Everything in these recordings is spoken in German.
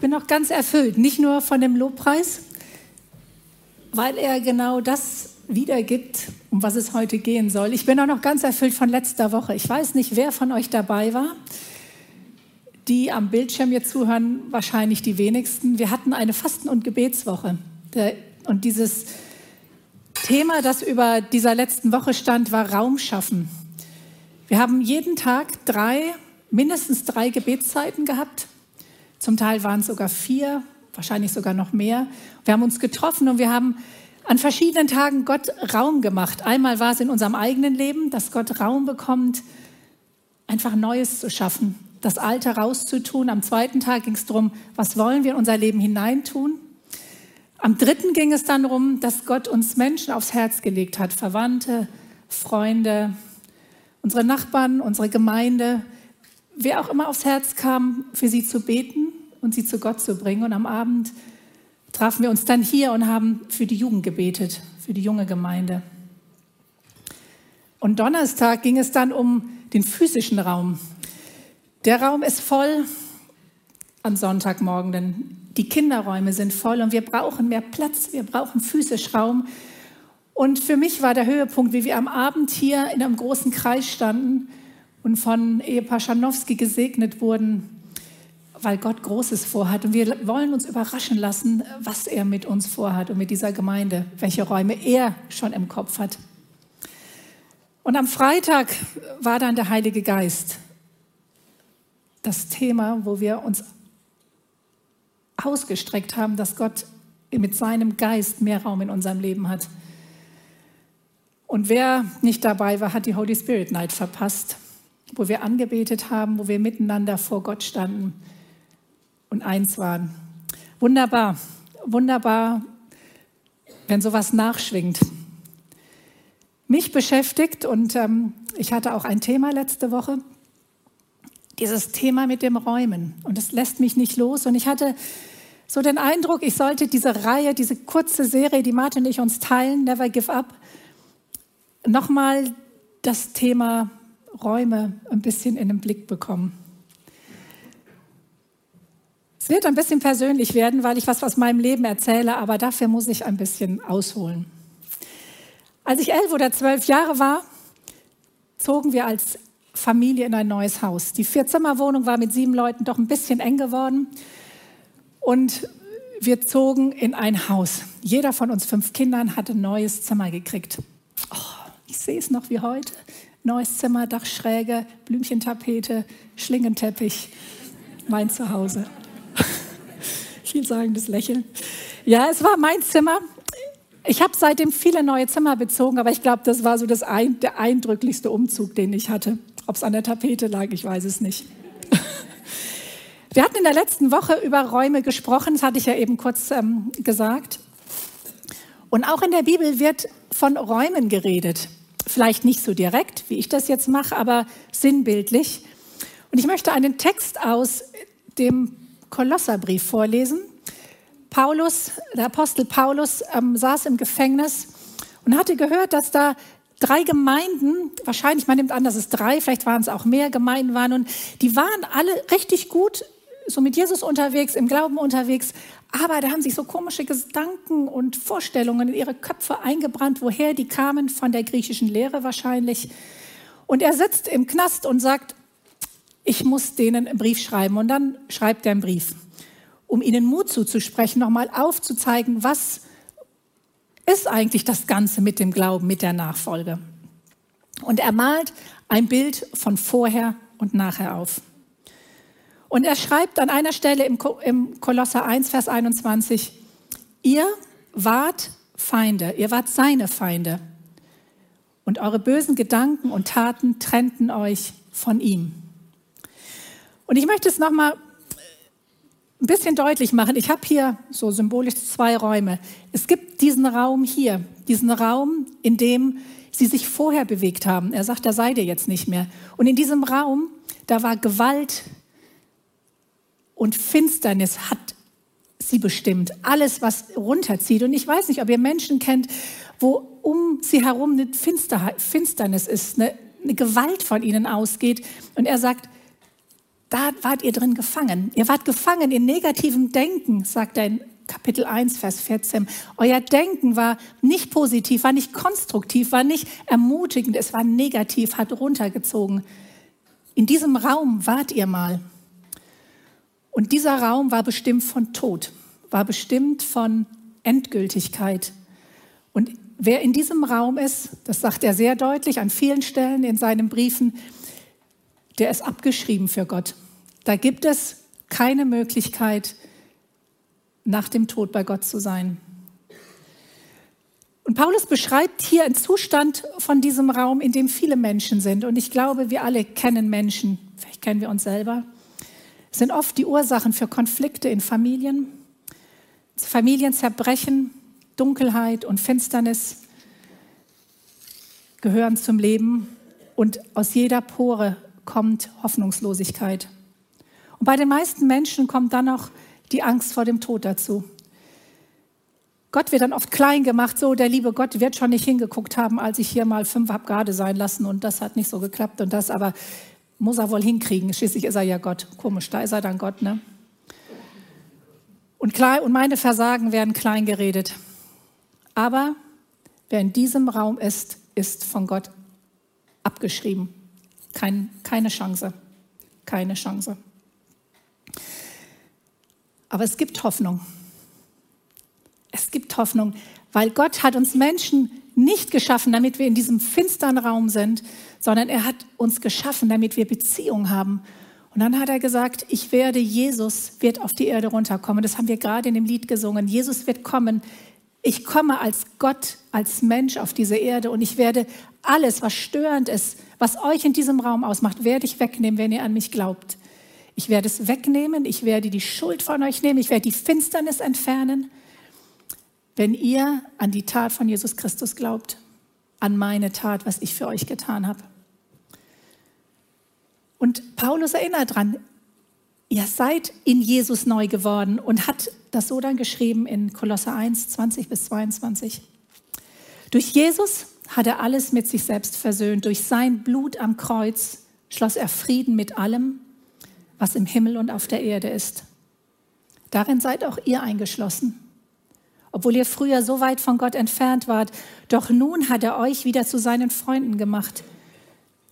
bin noch ganz erfüllt, nicht nur von dem Lobpreis, weil er genau das wiedergibt, um was es heute gehen soll. Ich bin auch noch ganz erfüllt von letzter Woche. Ich weiß nicht, wer von euch dabei war. Die am Bildschirm jetzt zuhören, wahrscheinlich die wenigsten. Wir hatten eine Fasten- und Gebetswoche. Und dieses Thema, das über dieser letzten Woche stand, war Raum schaffen. Wir haben jeden Tag drei, mindestens drei Gebetszeiten gehabt. Zum Teil waren es sogar vier, wahrscheinlich sogar noch mehr. Wir haben uns getroffen und wir haben an verschiedenen Tagen Gott Raum gemacht. Einmal war es in unserem eigenen Leben, dass Gott Raum bekommt, einfach Neues zu schaffen, das Alte rauszutun. Am zweiten Tag ging es darum, was wollen wir in unser Leben hineintun. Am dritten ging es dann darum, dass Gott uns Menschen aufs Herz gelegt hat, Verwandte, Freunde, unsere Nachbarn, unsere Gemeinde, wer auch immer aufs Herz kam, für sie zu beten und sie zu Gott zu bringen. Und am Abend trafen wir uns dann hier und haben für die Jugend gebetet, für die junge Gemeinde. Und Donnerstag ging es dann um den physischen Raum. Der Raum ist voll am Sonntagmorgen, denn die Kinderräume sind voll und wir brauchen mehr Platz, wir brauchen physisch Raum. Und für mich war der Höhepunkt, wie wir am Abend hier in einem großen Kreis standen und von Ehepaar Schanowski gesegnet wurden weil Gott Großes vorhat. Und wir wollen uns überraschen lassen, was er mit uns vorhat und mit dieser Gemeinde, welche Räume er schon im Kopf hat. Und am Freitag war dann der Heilige Geist. Das Thema, wo wir uns ausgestreckt haben, dass Gott mit seinem Geist mehr Raum in unserem Leben hat. Und wer nicht dabei war, hat die Holy Spirit Night verpasst, wo wir angebetet haben, wo wir miteinander vor Gott standen und eins waren. Wunderbar, wunderbar, wenn sowas nachschwingt. Mich beschäftigt und ähm, ich hatte auch ein Thema letzte Woche, dieses Thema mit dem Räumen und es lässt mich nicht los und ich hatte so den Eindruck, ich sollte diese Reihe, diese kurze Serie, die Martin und ich uns teilen, Never Give Up, nochmal das Thema Räume ein bisschen in den Blick bekommen wird ein bisschen persönlich werden, weil ich was aus meinem Leben erzähle, aber dafür muss ich ein bisschen ausholen. Als ich elf oder zwölf Jahre war, zogen wir als Familie in ein neues Haus. Die Vierzimmerwohnung war mit sieben Leuten doch ein bisschen eng geworden und wir zogen in ein Haus. Jeder von uns fünf Kindern hatte ein neues Zimmer gekriegt. Oh, ich sehe es noch wie heute. Neues Zimmer, Dachschräge, Blümchentapete, Schlingenteppich. Mein Zuhause vielsagendes Lächeln. Ja, es war mein Zimmer. Ich habe seitdem viele neue Zimmer bezogen, aber ich glaube, das war so das ein, der eindrücklichste Umzug, den ich hatte. Ob es an der Tapete lag, ich weiß es nicht. Wir hatten in der letzten Woche über Räume gesprochen, das hatte ich ja eben kurz ähm, gesagt. Und auch in der Bibel wird von Räumen geredet. Vielleicht nicht so direkt, wie ich das jetzt mache, aber sinnbildlich. Und ich möchte einen Text aus dem Kolosserbrief vorlesen. Paulus, der Apostel Paulus ähm, saß im Gefängnis und hatte gehört, dass da drei Gemeinden, wahrscheinlich, man nimmt an, dass es drei, vielleicht waren es auch mehr Gemeinden waren und die waren alle richtig gut so mit Jesus unterwegs, im Glauben unterwegs, aber da haben sich so komische Gedanken und Vorstellungen in ihre Köpfe eingebrannt, woher die kamen, von der griechischen Lehre wahrscheinlich. Und er sitzt im Knast und sagt, ich muss denen einen Brief schreiben. Und dann schreibt er einen Brief, um ihnen Mut zuzusprechen, nochmal aufzuzeigen, was ist eigentlich das Ganze mit dem Glauben, mit der Nachfolge. Und er malt ein Bild von vorher und nachher auf. Und er schreibt an einer Stelle im, Kolosser 1, Vers 21, ihr wart Feinde, ihr wart seine Feinde. Und eure bösen Gedanken und Taten trennten euch von ihm. Und ich möchte es nochmal ein bisschen deutlich machen. Ich habe hier so symbolisch zwei Räume. Es gibt diesen Raum hier, diesen Raum, in dem sie sich vorher bewegt haben. Er sagt, da seid ihr jetzt nicht mehr. Und in diesem Raum, da war Gewalt und Finsternis hat sie bestimmt. Alles, was runterzieht. Und ich weiß nicht, ob ihr Menschen kennt, wo um sie herum eine Finsternis ist, eine, eine Gewalt von ihnen ausgeht. Und er sagt, da wart ihr drin gefangen. Ihr wart gefangen in negativem Denken, sagt er in Kapitel 1, Vers 14. Euer Denken war nicht positiv, war nicht konstruktiv, war nicht ermutigend, es war negativ, hat runtergezogen. In diesem Raum wart ihr mal. Und dieser Raum war bestimmt von Tod, war bestimmt von Endgültigkeit. Und wer in diesem Raum ist, das sagt er sehr deutlich an vielen Stellen in seinen Briefen, der ist abgeschrieben für Gott. Da gibt es keine Möglichkeit, nach dem Tod bei Gott zu sein. Und Paulus beschreibt hier einen Zustand von diesem Raum, in dem viele Menschen sind. Und ich glaube, wir alle kennen Menschen, vielleicht kennen wir uns selber, sind oft die Ursachen für Konflikte in Familien, Familienzerbrechen, Dunkelheit und Finsternis gehören zum Leben und aus jeder Pore kommt Hoffnungslosigkeit. Und bei den meisten Menschen kommt dann noch die Angst vor dem Tod dazu. Gott wird dann oft klein gemacht, so der liebe Gott wird schon nicht hingeguckt haben, als ich hier mal fünf hab gerade sein lassen und das hat nicht so geklappt und das, aber muss er wohl hinkriegen. Schließlich ist er ja Gott. Komisch, da ist er dann Gott, ne? Und, klein, und meine Versagen werden klein geredet. Aber wer in diesem Raum ist, ist von Gott abgeschrieben. Kein, keine Chance. Keine Chance. Aber es gibt Hoffnung. Es gibt Hoffnung, weil Gott hat uns Menschen nicht geschaffen, damit wir in diesem finsteren Raum sind, sondern er hat uns geschaffen, damit wir Beziehung haben. Und dann hat er gesagt, ich werde, Jesus wird auf die Erde runterkommen. Das haben wir gerade in dem Lied gesungen. Jesus wird kommen. Ich komme als Gott, als Mensch auf diese Erde und ich werde alles, was störend ist, was euch in diesem Raum ausmacht, werde ich wegnehmen, wenn ihr an mich glaubt. Ich werde es wegnehmen, ich werde die Schuld von euch nehmen, ich werde die Finsternis entfernen, wenn ihr an die Tat von Jesus Christus glaubt, an meine Tat, was ich für euch getan habe. Und Paulus erinnert dran, ihr seid in Jesus neu geworden und hat das so dann geschrieben in Kolosser 1, 20 bis 22. Durch Jesus hat er alles mit sich selbst versöhnt. Durch sein Blut am Kreuz schloss er Frieden mit allem, was im Himmel und auf der Erde ist. Darin seid auch ihr eingeschlossen. Obwohl ihr früher so weit von Gott entfernt wart, doch nun hat er euch wieder zu seinen Freunden gemacht.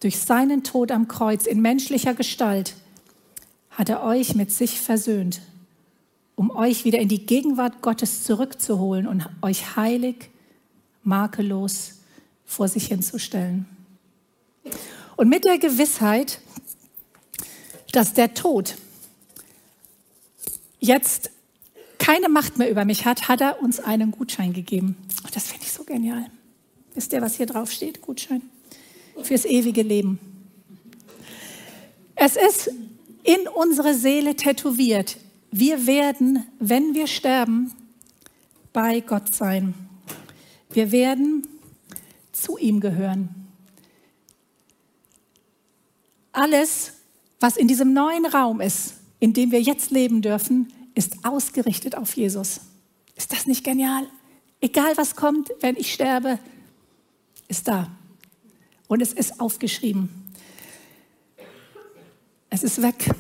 Durch seinen Tod am Kreuz in menschlicher Gestalt hat er euch mit sich versöhnt, um euch wieder in die Gegenwart Gottes zurückzuholen und euch heilig, makellos vor sich hinzustellen. Und mit der Gewissheit, dass der Tod jetzt keine Macht mehr über mich hat, hat er uns einen Gutschein gegeben. Und das finde ich so genial. Wisst ihr, was hier drauf steht? Gutschein fürs ewige Leben. Es ist in unsere Seele tätowiert. Wir werden, wenn wir sterben, bei Gott sein. Wir werden zu ihm gehören. Alles, was in diesem neuen Raum ist, in dem wir jetzt leben dürfen, ist ausgerichtet auf Jesus. Ist das nicht genial? Egal was kommt, wenn ich sterbe, ist da. Und es ist aufgeschrieben. Es ist weg.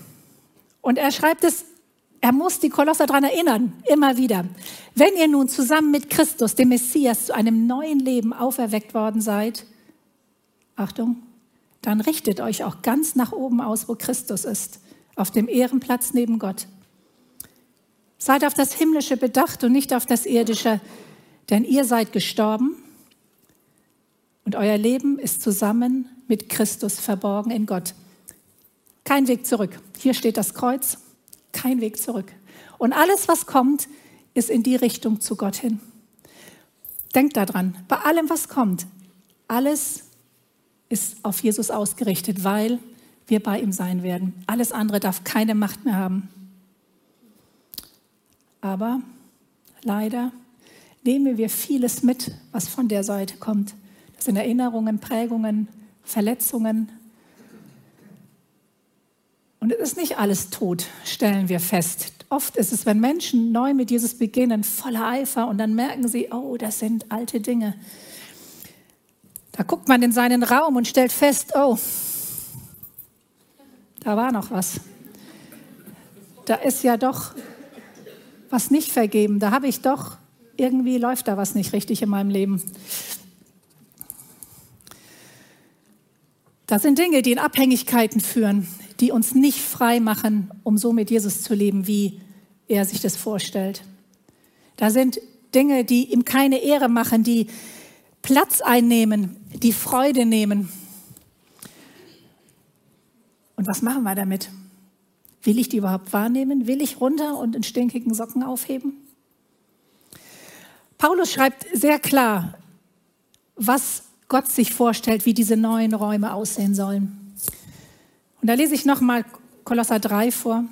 Und er schreibt es, er muss die Kolosser daran erinnern, immer wieder. Wenn ihr nun zusammen mit Christus, dem Messias, zu einem neuen Leben auferweckt worden seid, Achtung, dann richtet euch auch ganz nach oben aus, wo Christus ist, auf dem Ehrenplatz neben Gott. Seid auf das Himmlische bedacht und nicht auf das Irdische, denn ihr seid gestorben und euer Leben ist zusammen mit Christus verborgen in Gott. Kein Weg zurück. Hier steht das Kreuz, kein Weg zurück. Und alles, was kommt, ist in die Richtung zu Gott hin. Denkt daran, bei allem, was kommt, alles ist auf Jesus ausgerichtet, weil wir bei ihm sein werden. Alles andere darf keine Macht mehr haben. Aber leider nehmen wir vieles mit, was von der Seite kommt. Das sind Erinnerungen, Prägungen, Verletzungen. Und es ist nicht alles tot, stellen wir fest. Oft ist es, wenn Menschen neu mit Jesus beginnen, voller Eifer und dann merken sie, oh, das sind alte Dinge. Da guckt man in seinen Raum und stellt fest, oh, da war noch was. da ist ja doch was nicht vergeben. Da habe ich doch, irgendwie läuft da was nicht richtig in meinem Leben. Das sind Dinge, die in Abhängigkeiten führen, die uns nicht frei machen, um so mit Jesus zu leben, wie er sich das vorstellt. Da sind Dinge, die ihm keine Ehre machen, die Platz einnehmen, die Freude nehmen. Und was machen wir damit? Will ich die überhaupt wahrnehmen? Will ich runter und in stinkigen Socken aufheben? Paulus schreibt sehr klar, was Gott sich vorstellt, wie diese neuen Räume aussehen sollen. Und da lese ich nochmal Kolosser 3 vor.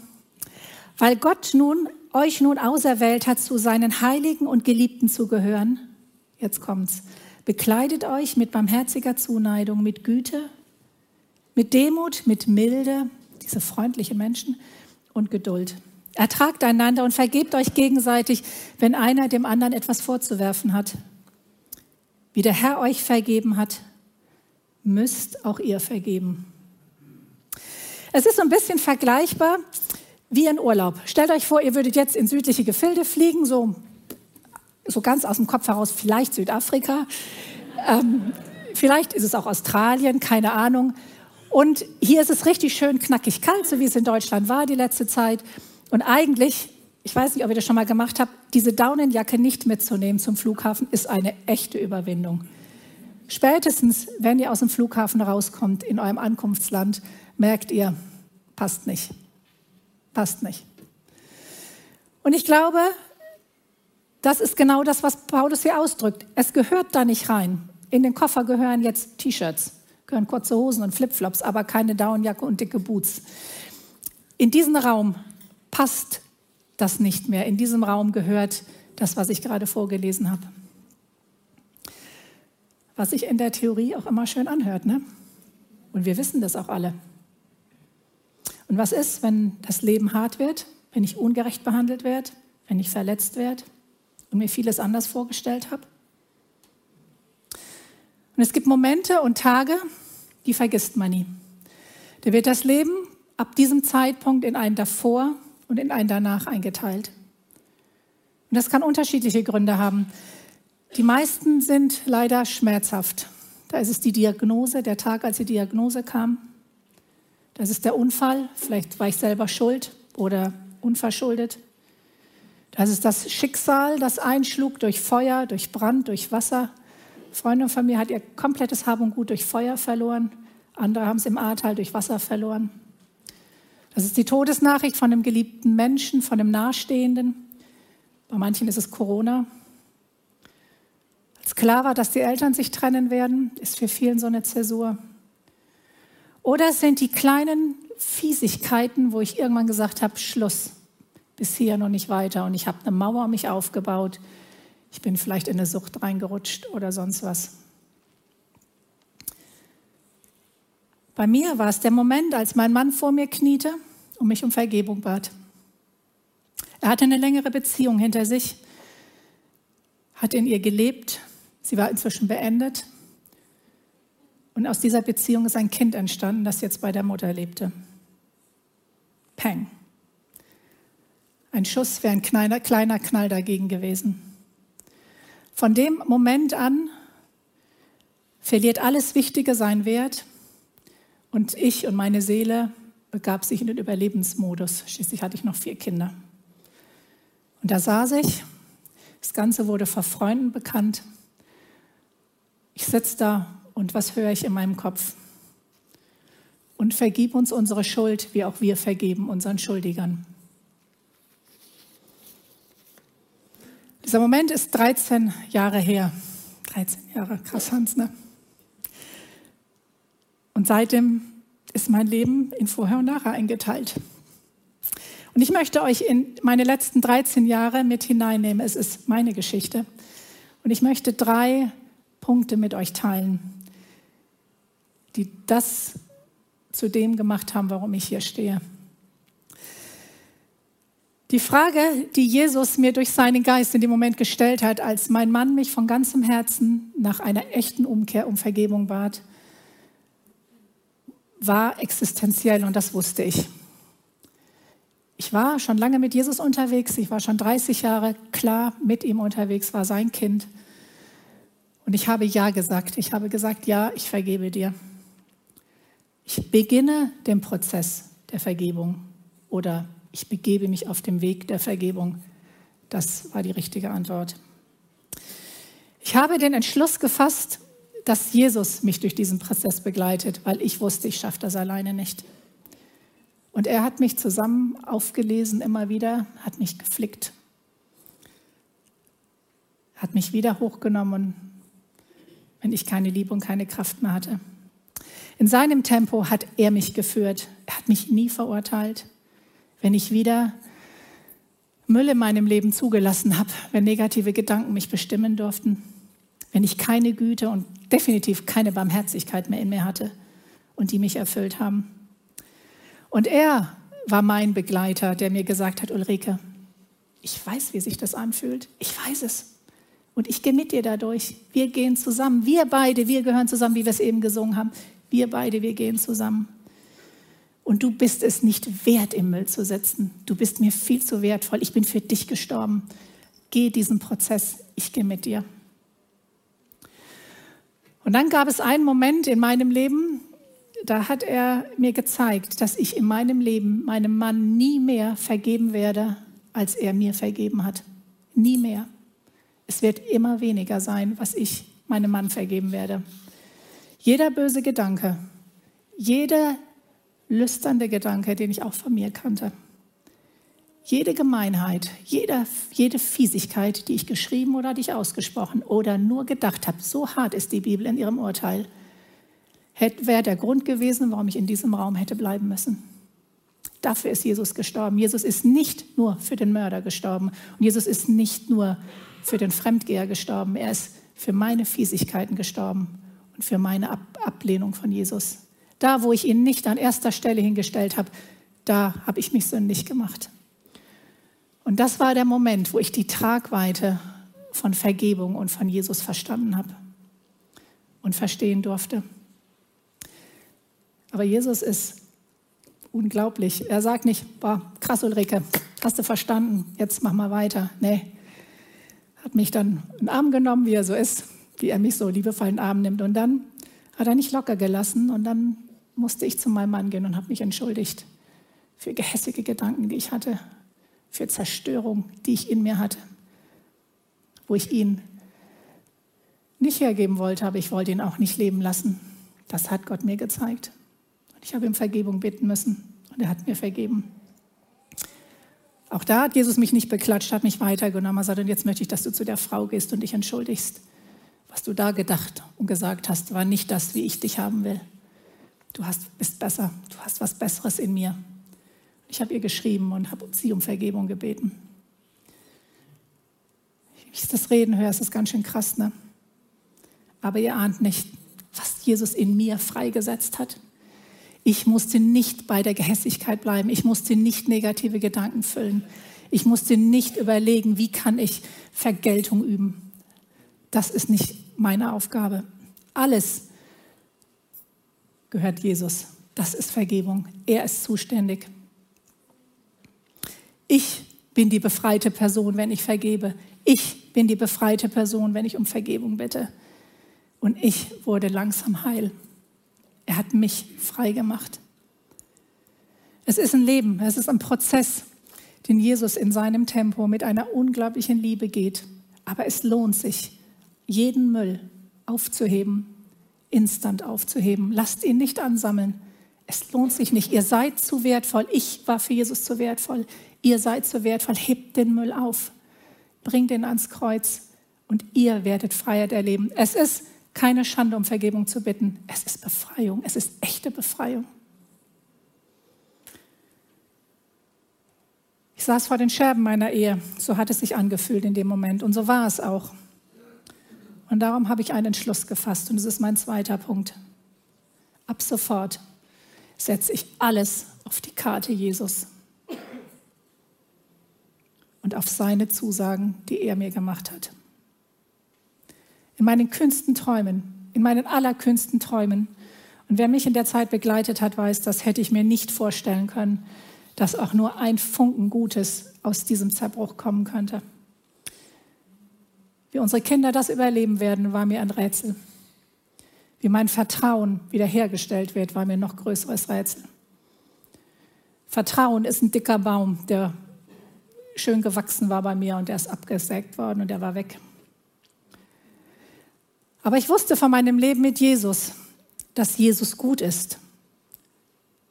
Weil Gott nun euch nun auserwählt hat, zu seinen Heiligen und Geliebten zu gehören, jetzt kommt's, bekleidet euch mit barmherziger Zuneigung, mit Güte, mit Demut, mit Milde, diese freundlichen Menschen und Geduld. Ertragt einander und vergebt euch gegenseitig, wenn einer dem anderen etwas vorzuwerfen hat. Wie der Herr euch vergeben hat, müsst auch ihr vergeben. Es ist so ein bisschen vergleichbar wie ein Urlaub. Stellt euch vor, ihr würdet jetzt in südliche Gefilde fliegen, so, so ganz aus dem Kopf heraus, vielleicht Südafrika, ähm, vielleicht ist es auch Australien, keine Ahnung. Und hier ist es richtig schön knackig kalt, so wie es in Deutschland war die letzte Zeit. Und eigentlich, ich weiß nicht, ob ihr das schon mal gemacht habt, diese Daunenjacke nicht mitzunehmen zum Flughafen ist eine echte Überwindung. Spätestens, wenn ihr aus dem Flughafen rauskommt in eurem Ankunftsland, merkt ihr, passt nicht. Passt nicht. Und ich glaube, das ist genau das, was Paulus hier ausdrückt. Es gehört da nicht rein. In den Koffer gehören jetzt T-Shirts, gehören kurze Hosen und Flipflops, aber keine Daunenjacke und dicke Boots. In diesen Raum passt das nicht mehr. In diesem Raum gehört das, was ich gerade vorgelesen habe. Was sich in der Theorie auch immer schön anhört. Ne? Und wir wissen das auch alle. Und was ist, wenn das Leben hart wird, wenn ich ungerecht behandelt werde, wenn ich verletzt werde und mir vieles anders vorgestellt habe? Und es gibt Momente und Tage, die vergisst man nie. Da wird das Leben ab diesem Zeitpunkt in ein davor und in ein danach eingeteilt. Und das kann unterschiedliche Gründe haben. Die meisten sind leider schmerzhaft. Da ist es die Diagnose, der Tag, als die Diagnose kam. Das ist der Unfall, vielleicht war ich selber schuld oder unverschuldet. Das ist das Schicksal, das einschlug durch Feuer, durch Brand, durch Wasser. Freunde von mir hat ihr komplettes Hab und Gut durch Feuer verloren. Andere haben es im Ahrtal durch Wasser verloren. Das ist die Todesnachricht von einem geliebten Menschen, von einem Nahestehenden. Bei manchen ist es Corona. Als klar war, dass die Eltern sich trennen werden, ist für vielen so eine Zäsur. Oder es sind die kleinen Fiesigkeiten, wo ich irgendwann gesagt habe, Schluss, bis hier noch nicht weiter. Und ich habe eine Mauer um mich aufgebaut. Ich bin vielleicht in eine Sucht reingerutscht oder sonst was. Bei mir war es der Moment, als mein Mann vor mir kniete und mich um Vergebung bat. Er hatte eine längere Beziehung hinter sich, hat in ihr gelebt. Sie war inzwischen beendet. Und aus dieser Beziehung ist ein Kind entstanden, das jetzt bei der Mutter lebte. Peng. Ein Schuss wäre ein kleiner, kleiner Knall dagegen gewesen. Von dem Moment an verliert alles Wichtige seinen Wert und ich und meine Seele begab sich in den Überlebensmodus. Schließlich hatte ich noch vier Kinder. Und da saß ich, das Ganze wurde vor Freunden bekannt. Ich sitze da und was höre ich in meinem Kopf? Und vergib uns unsere Schuld, wie auch wir vergeben unseren Schuldigern. Dieser Moment ist 13 Jahre her. 13 Jahre, krass, Hans, ne? Und seitdem ist mein Leben in Vorher und Nachher eingeteilt. Und ich möchte euch in meine letzten 13 Jahre mit hineinnehmen. Es ist meine Geschichte. Und ich möchte drei Punkte mit euch teilen die das zu dem gemacht haben, warum ich hier stehe. Die Frage, die Jesus mir durch seinen Geist in dem Moment gestellt hat, als mein Mann mich von ganzem Herzen nach einer echten Umkehr um Vergebung bat, war existenziell und das wusste ich. Ich war schon lange mit Jesus unterwegs. Ich war schon 30 Jahre klar mit ihm unterwegs, war sein Kind. Und ich habe Ja gesagt. Ich habe gesagt, ja, ich vergebe dir. Ich beginne den Prozess der Vergebung oder ich begebe mich auf dem Weg der Vergebung. Das war die richtige Antwort. Ich habe den Entschluss gefasst, dass Jesus mich durch diesen Prozess begleitet, weil ich wusste, ich schaffe das alleine nicht. Und er hat mich zusammen aufgelesen immer wieder, hat mich geflickt, hat mich wieder hochgenommen, wenn ich keine Liebe und keine Kraft mehr hatte. In seinem Tempo hat er mich geführt. Er hat mich nie verurteilt. Wenn ich wieder Müll in meinem Leben zugelassen habe, wenn negative Gedanken mich bestimmen durften, wenn ich keine Güte und definitiv keine Barmherzigkeit mehr in mir hatte und die mich erfüllt haben. Und er war mein Begleiter, der mir gesagt hat, Ulrike, ich weiß, wie sich das anfühlt. Ich weiß es. Und ich gehe mit dir dadurch. Wir gehen zusammen. Wir beide, wir gehören zusammen, wie wir es eben gesungen haben. Wir beide, wir gehen zusammen. Und du bist es nicht wert, im Müll zu sitzen. Du bist mir viel zu wertvoll. Ich bin für dich gestorben. Geh diesen Prozess. Ich gehe mit dir. Und dann gab es einen Moment in meinem Leben, da hat er mir gezeigt, dass ich in meinem Leben meinem Mann nie mehr vergeben werde, als er mir vergeben hat. Nie mehr. Es wird immer weniger sein, was ich meinem Mann vergeben werde. Jeder böse Gedanke, jeder lüsternde Gedanke, den ich auch von mir kannte, jede Gemeinheit, jeder, jede Fiesigkeit, die ich geschrieben oder die ich ausgesprochen oder nur gedacht habe, so hart ist die Bibel in ihrem Urteil, wäre der Grund gewesen, warum ich in diesem Raum hätte bleiben müssen. Dafür ist Jesus gestorben. Jesus ist nicht nur für den Mörder gestorben und Jesus ist nicht nur für den Fremdgeher gestorben. Er ist für meine Fiesigkeiten gestorben und für meine Ab Ablehnung von Jesus. Da, wo ich ihn nicht an erster Stelle hingestellt habe, da habe ich mich sündig gemacht. Und das war der Moment, wo ich die Tragweite von Vergebung und von Jesus verstanden habe und verstehen durfte. Aber Jesus ist unglaublich. Er sagt nicht, boah, krass Ulrike, hast du verstanden, jetzt mach mal weiter. Nee, hat mich dann in den Arm genommen, wie er so ist, wie er mich so liebevoll in den Arm nimmt. Und dann hat er nicht locker gelassen und dann musste ich zu meinem Mann gehen und habe mich entschuldigt für gehässige Gedanken, die ich hatte, für Zerstörung, die ich in mir hatte, wo ich ihn nicht hergeben wollte, aber ich wollte ihn auch nicht leben lassen. Das hat Gott mir gezeigt. Und ich habe ihm Vergebung bitten müssen und er hat mir vergeben. Auch da hat Jesus mich nicht beklatscht, hat mich weitergenommen. Er sagt, und jetzt möchte ich, dass du zu der Frau gehst und dich entschuldigst. Was du da gedacht und gesagt hast, war nicht das, wie ich dich haben will. Du hast, bist besser, du hast was Besseres in mir. Ich habe ihr geschrieben und habe sie um Vergebung gebeten. Wenn ich das Reden höre, ist das ganz schön krass, ne? Aber ihr ahnt nicht, was Jesus in mir freigesetzt hat. Ich musste nicht bei der Gehässigkeit bleiben. Ich musste nicht negative Gedanken füllen. Ich musste nicht überlegen, wie kann ich Vergeltung üben. Das ist nicht meine Aufgabe. Alles gehört Jesus. Das ist Vergebung. Er ist zuständig. Ich bin die befreite Person, wenn ich vergebe. Ich bin die befreite Person, wenn ich um Vergebung bitte. Und ich wurde langsam heil. Er hat mich frei gemacht. Es ist ein Leben, es ist ein Prozess, den Jesus in seinem Tempo mit einer unglaublichen Liebe geht. Aber es lohnt sich, jeden Müll aufzuheben, instant aufzuheben. Lasst ihn nicht ansammeln. Es lohnt sich nicht. Ihr seid zu wertvoll. Ich war für Jesus zu wertvoll. Ihr seid so wertvoll, hebt den Müll auf, bringt ihn ans Kreuz und ihr werdet Freiheit erleben. Es ist keine Schande, um Vergebung zu bitten. Es ist Befreiung. Es ist echte Befreiung. Ich saß vor den Scherben meiner Ehe. So hat es sich angefühlt in dem Moment. Und so war es auch. Und darum habe ich einen Entschluss gefasst. Und das ist mein zweiter Punkt. Ab sofort setze ich alles auf die Karte Jesus und auf seine Zusagen, die er mir gemacht hat. In meinen kühnsten Träumen, in meinen allerkühnsten Träumen, und wer mich in der Zeit begleitet hat, weiß, das hätte ich mir nicht vorstellen können, dass auch nur ein Funken Gutes aus diesem Zerbruch kommen könnte. Wie unsere Kinder das überleben werden, war mir ein Rätsel. Wie mein Vertrauen wiederhergestellt wird, war mir noch größeres Rätsel. Vertrauen ist ein dicker Baum, der schön gewachsen war bei mir und der ist abgesägt worden und der war weg. Aber ich wusste von meinem Leben mit Jesus, dass Jesus gut ist.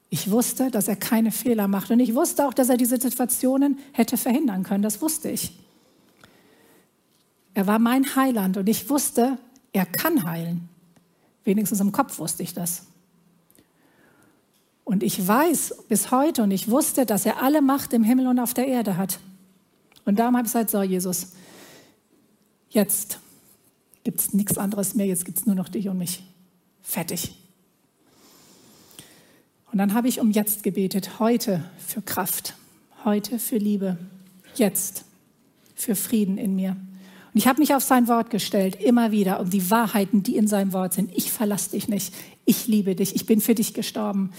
Ich wusste, dass er keine Fehler macht und ich wusste auch, dass er diese Situationen hätte verhindern können. Das wusste ich. Er war mein Heiland und ich wusste, er kann heilen. Wenigstens im Kopf wusste ich das. Und ich weiß bis heute und ich wusste, dass er alle Macht im Himmel und auf der Erde hat. Und darum habe ich gesagt, so Jesus, jetzt gibt es nichts anderes mehr, jetzt gibt es nur noch dich und mich. Fertig. Und dann habe ich um jetzt gebetet, heute für Kraft, heute für Liebe, jetzt für Frieden in mir. Und ich habe mich auf sein Wort gestellt, immer wieder, um die Wahrheiten, die in seinem Wort sind. Ich verlasse dich nicht. Ich liebe dich. Ich bin für dich gestorben.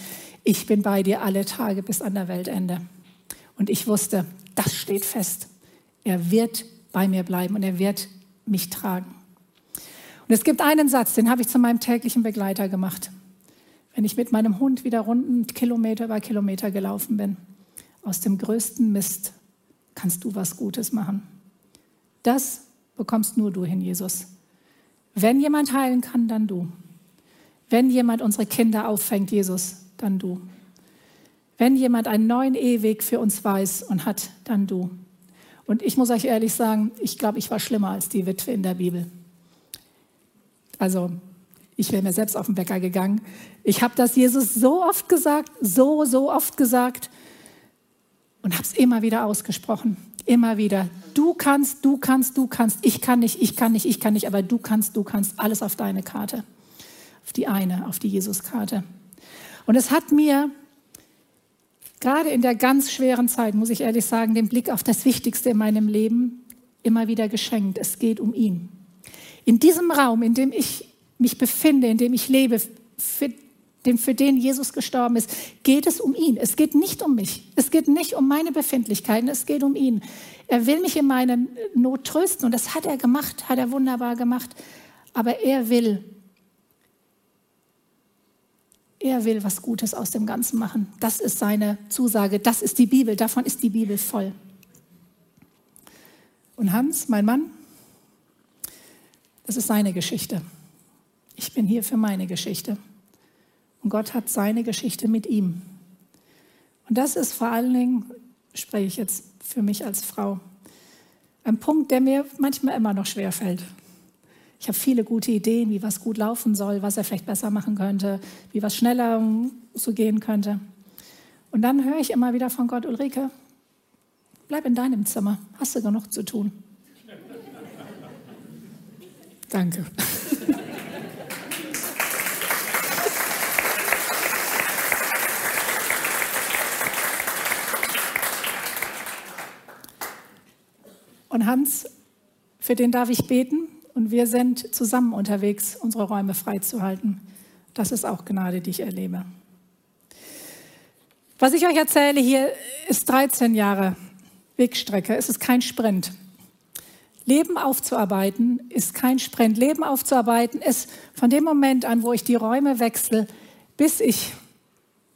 Ich bin bei dir alle Tage bis an der Weltende. Und ich wusste, das steht fest. Er wird bei mir bleiben und er wird mich tragen. Und es gibt einen Satz, den habe ich zu meinem täglichen Begleiter gemacht. Wenn ich mit meinem Hund wieder runden Kilometer über Kilometer gelaufen bin. Aus dem größten Mist kannst du was Gutes machen. Das bekommst nur du hin, Jesus. Wenn jemand heilen kann, dann du. Wenn jemand unsere Kinder auffängt, Jesus, dann du. Wenn jemand einen neuen Eheweg für uns weiß und hat, dann du. Und ich muss euch ehrlich sagen, ich glaube, ich war schlimmer als die Witwe in der Bibel. Also, ich wäre mir selbst auf den Bäcker gegangen. Ich habe das Jesus so oft gesagt, so, so oft gesagt und habe es immer wieder ausgesprochen. Immer wieder. Du kannst, du kannst, du kannst. Ich kann nicht, ich kann nicht, ich kann nicht, aber du kannst, du kannst. Alles auf deine Karte. Auf die eine, auf die Jesus-Karte. Und es hat mir gerade in der ganz schweren Zeit, muss ich ehrlich sagen, den Blick auf das Wichtigste in meinem Leben immer wieder geschenkt. Es geht um ihn. In diesem Raum, in dem ich mich befinde, in dem ich lebe, für den, für den Jesus gestorben ist, geht es um ihn. Es geht nicht um mich. Es geht nicht um meine Befindlichkeiten. Es geht um ihn. Er will mich in meiner Not trösten und das hat er gemacht, hat er wunderbar gemacht. Aber er will, er will was Gutes aus dem Ganzen machen. Das ist seine Zusage. Das ist die Bibel. Davon ist die Bibel voll. Und Hans, mein Mann, das ist seine Geschichte. Ich bin hier für meine Geschichte. Und Gott hat seine Geschichte mit ihm. Und das ist vor allen Dingen, spreche ich jetzt für mich als Frau, ein Punkt, der mir manchmal immer noch schwer fällt. Ich habe viele gute Ideen, wie was gut laufen soll, was er vielleicht besser machen könnte, wie was schneller so gehen könnte. Und dann höre ich immer wieder von Gott, Ulrike, bleib in deinem Zimmer, hast du genug zu tun. Danke. Und Hans, für den darf ich beten und wir sind zusammen unterwegs, unsere Räume freizuhalten. Das ist auch Gnade, die ich erlebe. Was ich euch erzähle hier, ist 13 Jahre Wegstrecke. Es ist kein Sprint. Leben aufzuarbeiten ist kein Sprint. Leben aufzuarbeiten ist von dem Moment an, wo ich die Räume wechsle, bis ich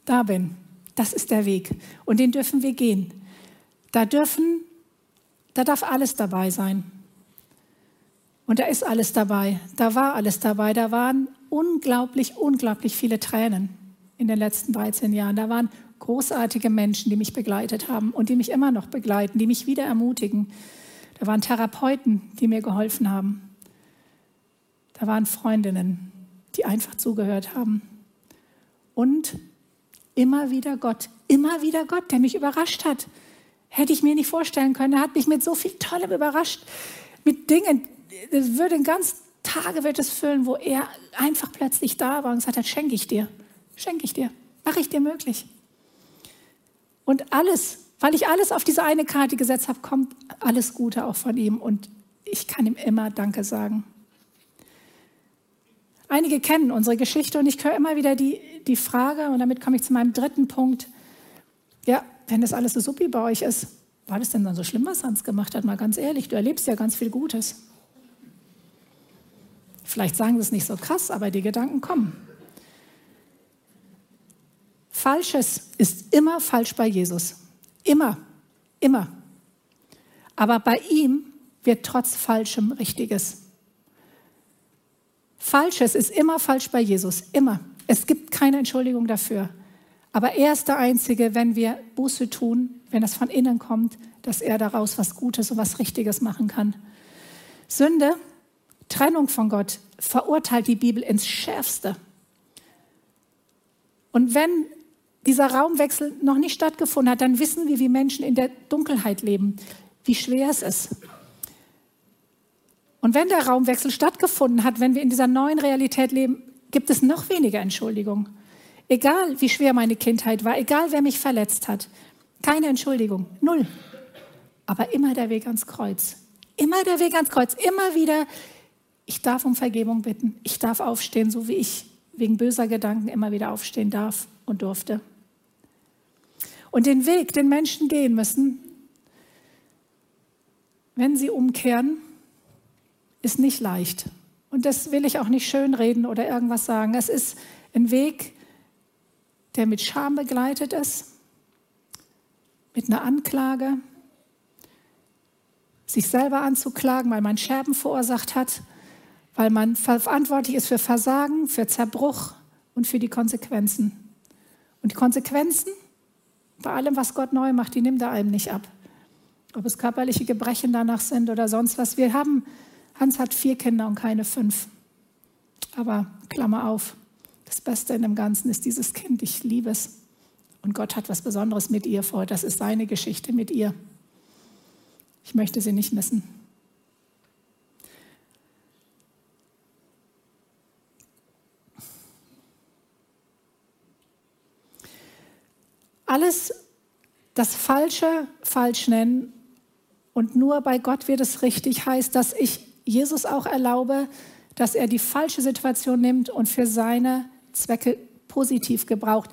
da bin. Das ist der Weg. Und den dürfen wir gehen. Da dürfen da darf alles dabei sein. Und da ist alles dabei. Da war alles dabei. Da waren unglaublich, unglaublich viele Tränen in den letzten 13 Jahren. Da waren großartige Menschen, die mich begleitet haben und die mich immer noch begleiten, die mich wieder ermutigen. Da waren Therapeuten, die mir geholfen haben. Da waren Freundinnen, die einfach zugehört haben. Und immer wieder Gott, immer wieder Gott, der mich überrascht hat, Hätte ich mir nicht vorstellen können. Er hat mich mit so viel Tollem überrascht, mit Dingen. Es würde ein ganz Tage wird es füllen, wo er einfach plötzlich da war und gesagt hat, schenke ich dir, schenke ich dir, mache ich dir möglich. Und alles, weil ich alles auf diese eine Karte gesetzt habe, kommt alles Gute auch von ihm und ich kann ihm immer Danke sagen. Einige kennen unsere Geschichte und ich höre immer wieder die, die Frage, und damit komme ich zu meinem dritten Punkt, ja, wenn das alles so suppi bei euch ist, war das denn dann so schlimm, was Hans gemacht hat? Mal ganz ehrlich, du erlebst ja ganz viel Gutes. Vielleicht sagen sie es nicht so krass, aber die Gedanken kommen. Falsches ist immer falsch bei Jesus. Immer, immer. Aber bei ihm wird trotz Falschem Richtiges. Falsches ist immer falsch bei Jesus, immer. Es gibt keine Entschuldigung dafür. Aber er ist der Einzige, wenn wir Buße tun, wenn das von innen kommt, dass er daraus was Gutes und was Richtiges machen kann. Sünde, Trennung von Gott, verurteilt die Bibel ins Schärfste. Und wenn dieser Raumwechsel noch nicht stattgefunden hat, dann wissen wir, wie Menschen in der Dunkelheit leben, wie schwer es ist. Und wenn der Raumwechsel stattgefunden hat, wenn wir in dieser neuen Realität leben, gibt es noch weniger Entschuldigung. Egal, wie schwer meine Kindheit war, egal, wer mich verletzt hat. Keine Entschuldigung, null. Aber immer der Weg ans Kreuz. Immer der Weg ans Kreuz. Immer wieder, ich darf um Vergebung bitten. Ich darf aufstehen, so wie ich wegen böser Gedanken immer wieder aufstehen darf und durfte. Und den Weg, den Menschen gehen müssen, wenn sie umkehren, ist nicht leicht. Und das will ich auch nicht schönreden oder irgendwas sagen. Es ist ein Weg, der mit Scham begleitet ist, mit einer Anklage, sich selber anzuklagen, weil man Scherben verursacht hat, weil man verantwortlich ist für Versagen, für Zerbruch und für die Konsequenzen. Und die Konsequenzen bei allem, was Gott neu macht, die nimmt er einem nicht ab. Ob es körperliche Gebrechen danach sind oder sonst was. Wir haben, Hans hat vier Kinder und keine fünf. Aber Klammer auf, das Beste in dem Ganzen ist dieses Kind. Ich liebe es. Und Gott hat was Besonderes mit ihr vor. Das ist seine Geschichte mit ihr. Ich möchte sie nicht missen. Alles das Falsche falsch nennen und nur bei Gott wird es richtig, heißt, dass ich Jesus auch erlaube, dass er die falsche Situation nimmt und für seine Zwecke positiv gebraucht.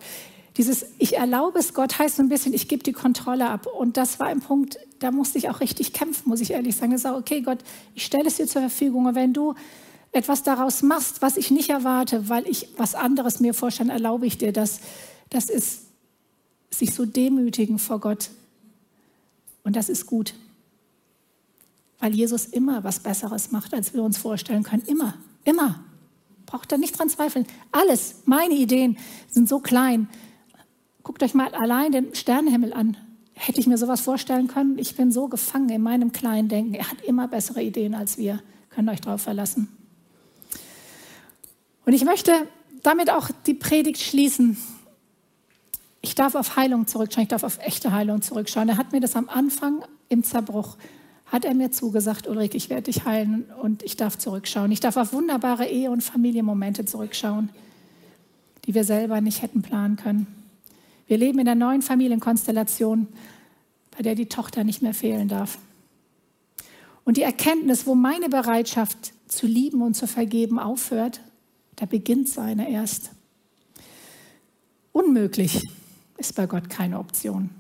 Dieses Ich erlaube es Gott heißt so ein bisschen, ich gebe die Kontrolle ab. Und das war ein Punkt, da musste ich auch richtig kämpfen, muss ich ehrlich sagen. Ich sage, okay, Gott, ich stelle es dir zur Verfügung. Und wenn du etwas daraus machst, was ich nicht erwarte, weil ich was anderes mir vorstelle, erlaube ich dir das. Das ist sich so demütigen vor Gott. Und das ist gut, weil Jesus immer was Besseres macht, als wir uns vorstellen können. Immer, immer. Braucht da nicht dran zweifeln. Alles, meine Ideen sind so klein. Guckt euch mal allein den Sternenhimmel an. Hätte ich mir sowas vorstellen können? Ich bin so gefangen in meinem kleinen Denken. Er hat immer bessere Ideen als wir. Könnt euch darauf verlassen. Und ich möchte damit auch die Predigt schließen ich darf auf Heilung zurückschauen, ich darf auf echte Heilung zurückschauen. Er hat mir das am Anfang im Zerbruch, hat er mir zugesagt, Ulrike, ich werde dich heilen und ich darf zurückschauen. Ich darf auf wunderbare Ehe- und Familienmomente zurückschauen, die wir selber nicht hätten planen können. Wir leben in einer neuen Familienkonstellation, bei der die Tochter nicht mehr fehlen darf. Und die Erkenntnis, wo meine Bereitschaft zu lieben und zu vergeben aufhört, da beginnt seine erst. Unmöglich ist bei Gott keine Option.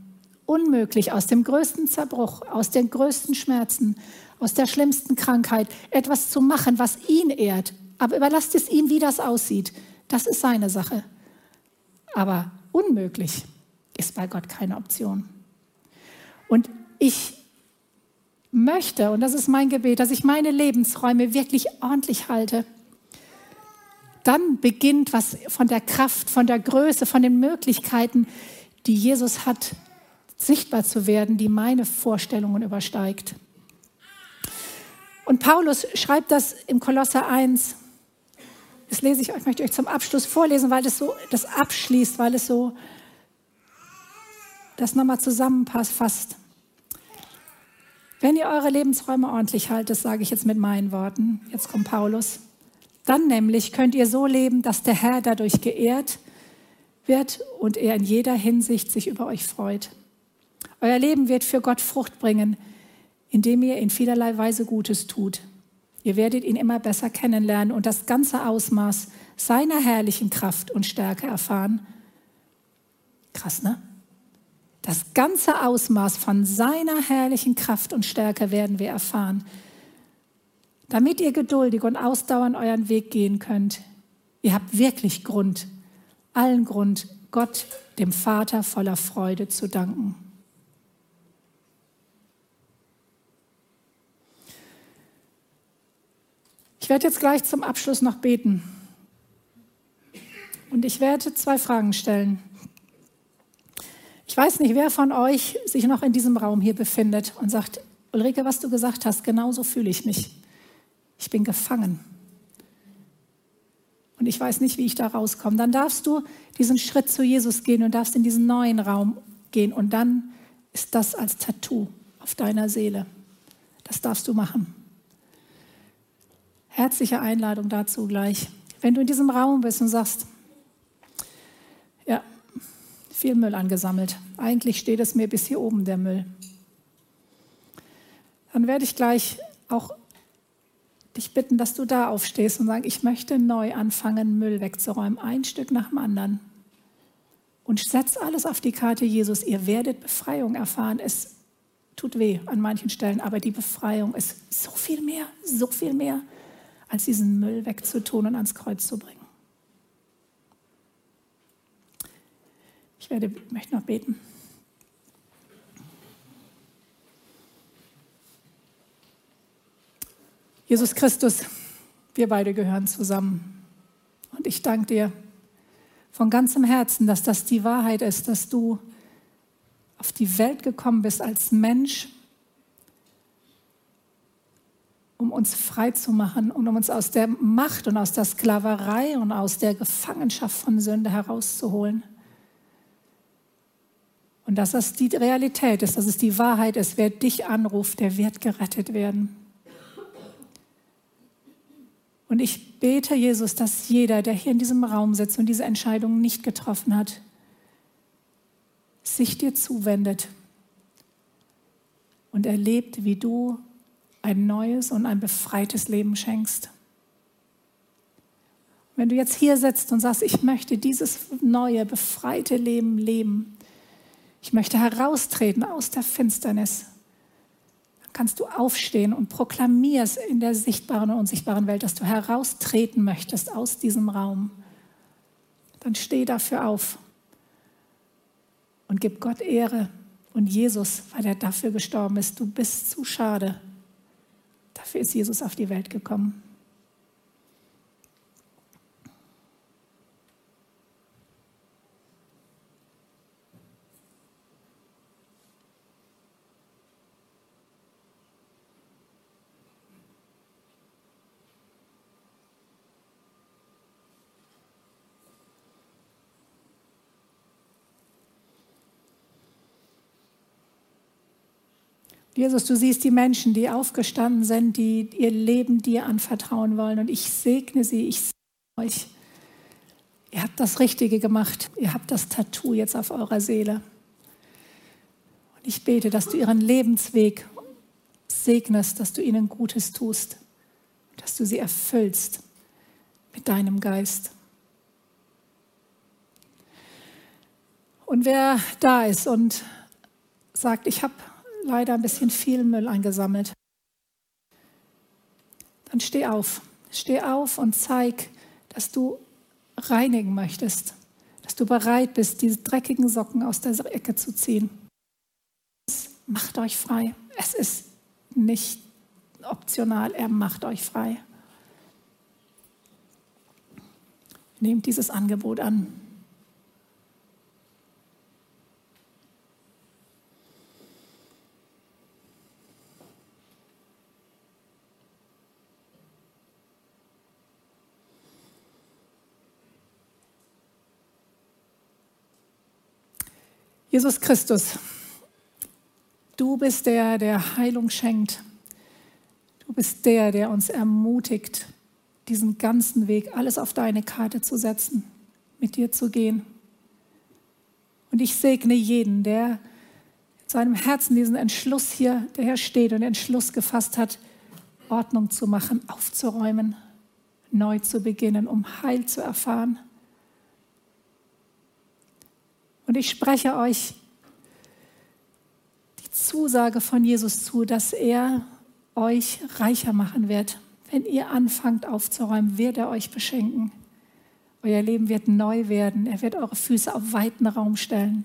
Unmöglich aus dem größten Zerbruch, aus den größten Schmerzen, aus der schlimmsten Krankheit etwas zu machen, was ihn ehrt. Aber überlasst es ihm, wie das aussieht. Das ist seine Sache. Aber unmöglich ist bei Gott keine Option. Und ich möchte, und das ist mein Gebet, dass ich meine Lebensräume wirklich ordentlich halte dann beginnt was von der Kraft, von der Größe, von den Möglichkeiten, die Jesus hat, sichtbar zu werden, die meine Vorstellungen übersteigt. Und Paulus schreibt das im Kolosser 1. Das lese ich euch, möchte ich euch zum Abschluss vorlesen, weil das so das abschließt, weil es so das nochmal zusammenfasst. Wenn ihr eure Lebensräume ordentlich haltet, sage ich jetzt mit meinen Worten. Jetzt kommt Paulus. Dann nämlich könnt ihr so leben, dass der Herr dadurch geehrt wird und er in jeder Hinsicht sich über euch freut. Euer Leben wird für Gott Frucht bringen, indem ihr in vielerlei Weise Gutes tut. Ihr werdet ihn immer besser kennenlernen und das ganze Ausmaß seiner herrlichen Kraft und Stärke erfahren. Krass, ne? Das ganze Ausmaß von seiner herrlichen Kraft und Stärke werden wir erfahren, damit ihr geduldig und ausdauernd euren Weg gehen könnt. Ihr habt wirklich Grund, allen Grund, Gott, dem Vater, voller Freude zu danken. Ich werde jetzt gleich zum Abschluss noch beten. Und ich werde zwei Fragen stellen. Ich weiß nicht, wer von euch sich noch in diesem Raum hier befindet und sagt, Ulrike, was du gesagt hast, genauso fühle ich mich. Ich bin gefangen. Und ich weiß nicht, wie ich da rauskomme. Dann darfst du diesen Schritt zu Jesus gehen und darfst in diesen neuen Raum gehen. Und dann ist das als Tattoo auf deiner Seele. Das darfst du machen. Herzliche Einladung dazu gleich. Wenn du in diesem Raum bist und sagst, ja, viel Müll angesammelt. Eigentlich steht es mir bis hier oben, der Müll. Dann werde ich gleich auch dich bitten, dass du da aufstehst und sagst, ich möchte neu anfangen, Müll wegzuräumen, ein Stück nach dem anderen. Und setz alles auf die Karte Jesus. Ihr werdet Befreiung erfahren. Es tut weh an manchen Stellen, aber die Befreiung ist so viel mehr, so viel mehr, als diesen Müll wegzutun und ans Kreuz zu bringen. Ich werde, möchte noch beten. Jesus Christus, wir beide gehören zusammen. Und ich danke dir von ganzem Herzen, dass das die Wahrheit ist, dass du auf die Welt gekommen bist als Mensch, um uns frei zu machen und um uns aus der Macht und aus der Sklaverei und aus der Gefangenschaft von Sünde herauszuholen. Und dass das die Realität ist, dass es die Wahrheit ist. Wer dich anruft, der wird gerettet werden. Und ich bete, Jesus, dass jeder, der hier in diesem Raum sitzt und diese Entscheidung nicht getroffen hat, sich dir zuwendet und erlebt, wie du ein neues und ein befreites Leben schenkst. Wenn du jetzt hier sitzt und sagst, ich möchte dieses neue, befreite Leben leben, ich möchte heraustreten aus der Finsternis. Kannst du aufstehen und proklamierst in der sichtbaren und unsichtbaren Welt, dass du heraustreten möchtest aus diesem Raum. Dann steh dafür auf und gib Gott Ehre und Jesus, weil er dafür gestorben ist. Du bist zu schade. Dafür ist Jesus auf die Welt gekommen. Jesus, du siehst die Menschen, die aufgestanden sind, die ihr Leben dir anvertrauen wollen. Und ich segne sie, ich segne euch. Ihr habt das Richtige gemacht. Ihr habt das Tattoo jetzt auf eurer Seele. Und ich bete, dass du ihren Lebensweg segnest, dass du ihnen Gutes tust, dass du sie erfüllst mit deinem Geist. Und wer da ist und sagt, ich habe leider ein bisschen viel Müll eingesammelt. Dann steh auf. Steh auf und zeig, dass du reinigen möchtest, dass du bereit bist, diese dreckigen Socken aus der Ecke zu ziehen. Macht euch frei. Es ist nicht optional, er macht euch frei. Nehmt dieses Angebot an. Jesus Christus, du bist der, der Heilung schenkt. Du bist der, der uns ermutigt, diesen ganzen Weg, alles auf deine Karte zu setzen, mit dir zu gehen. Und ich segne jeden, der in seinem Herzen diesen Entschluss hier, der hier steht und Entschluss gefasst hat, Ordnung zu machen, aufzuräumen, neu zu beginnen, um Heil zu erfahren. Und ich spreche euch die Zusage von Jesus zu, dass er euch reicher machen wird. Wenn ihr anfangt aufzuräumen, wird er euch beschenken. Euer Leben wird neu werden. Er wird eure Füße auf weiten Raum stellen,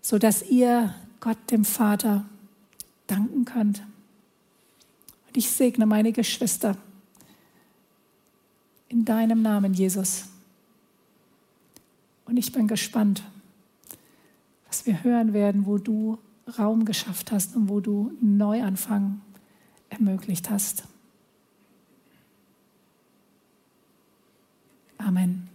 sodass ihr Gott, dem Vater, danken könnt. Und ich segne meine Geschwister in deinem Namen, Jesus. Und ich bin gespannt, was wir hören werden, wo du Raum geschafft hast und wo du Neuanfang ermöglicht hast. Amen.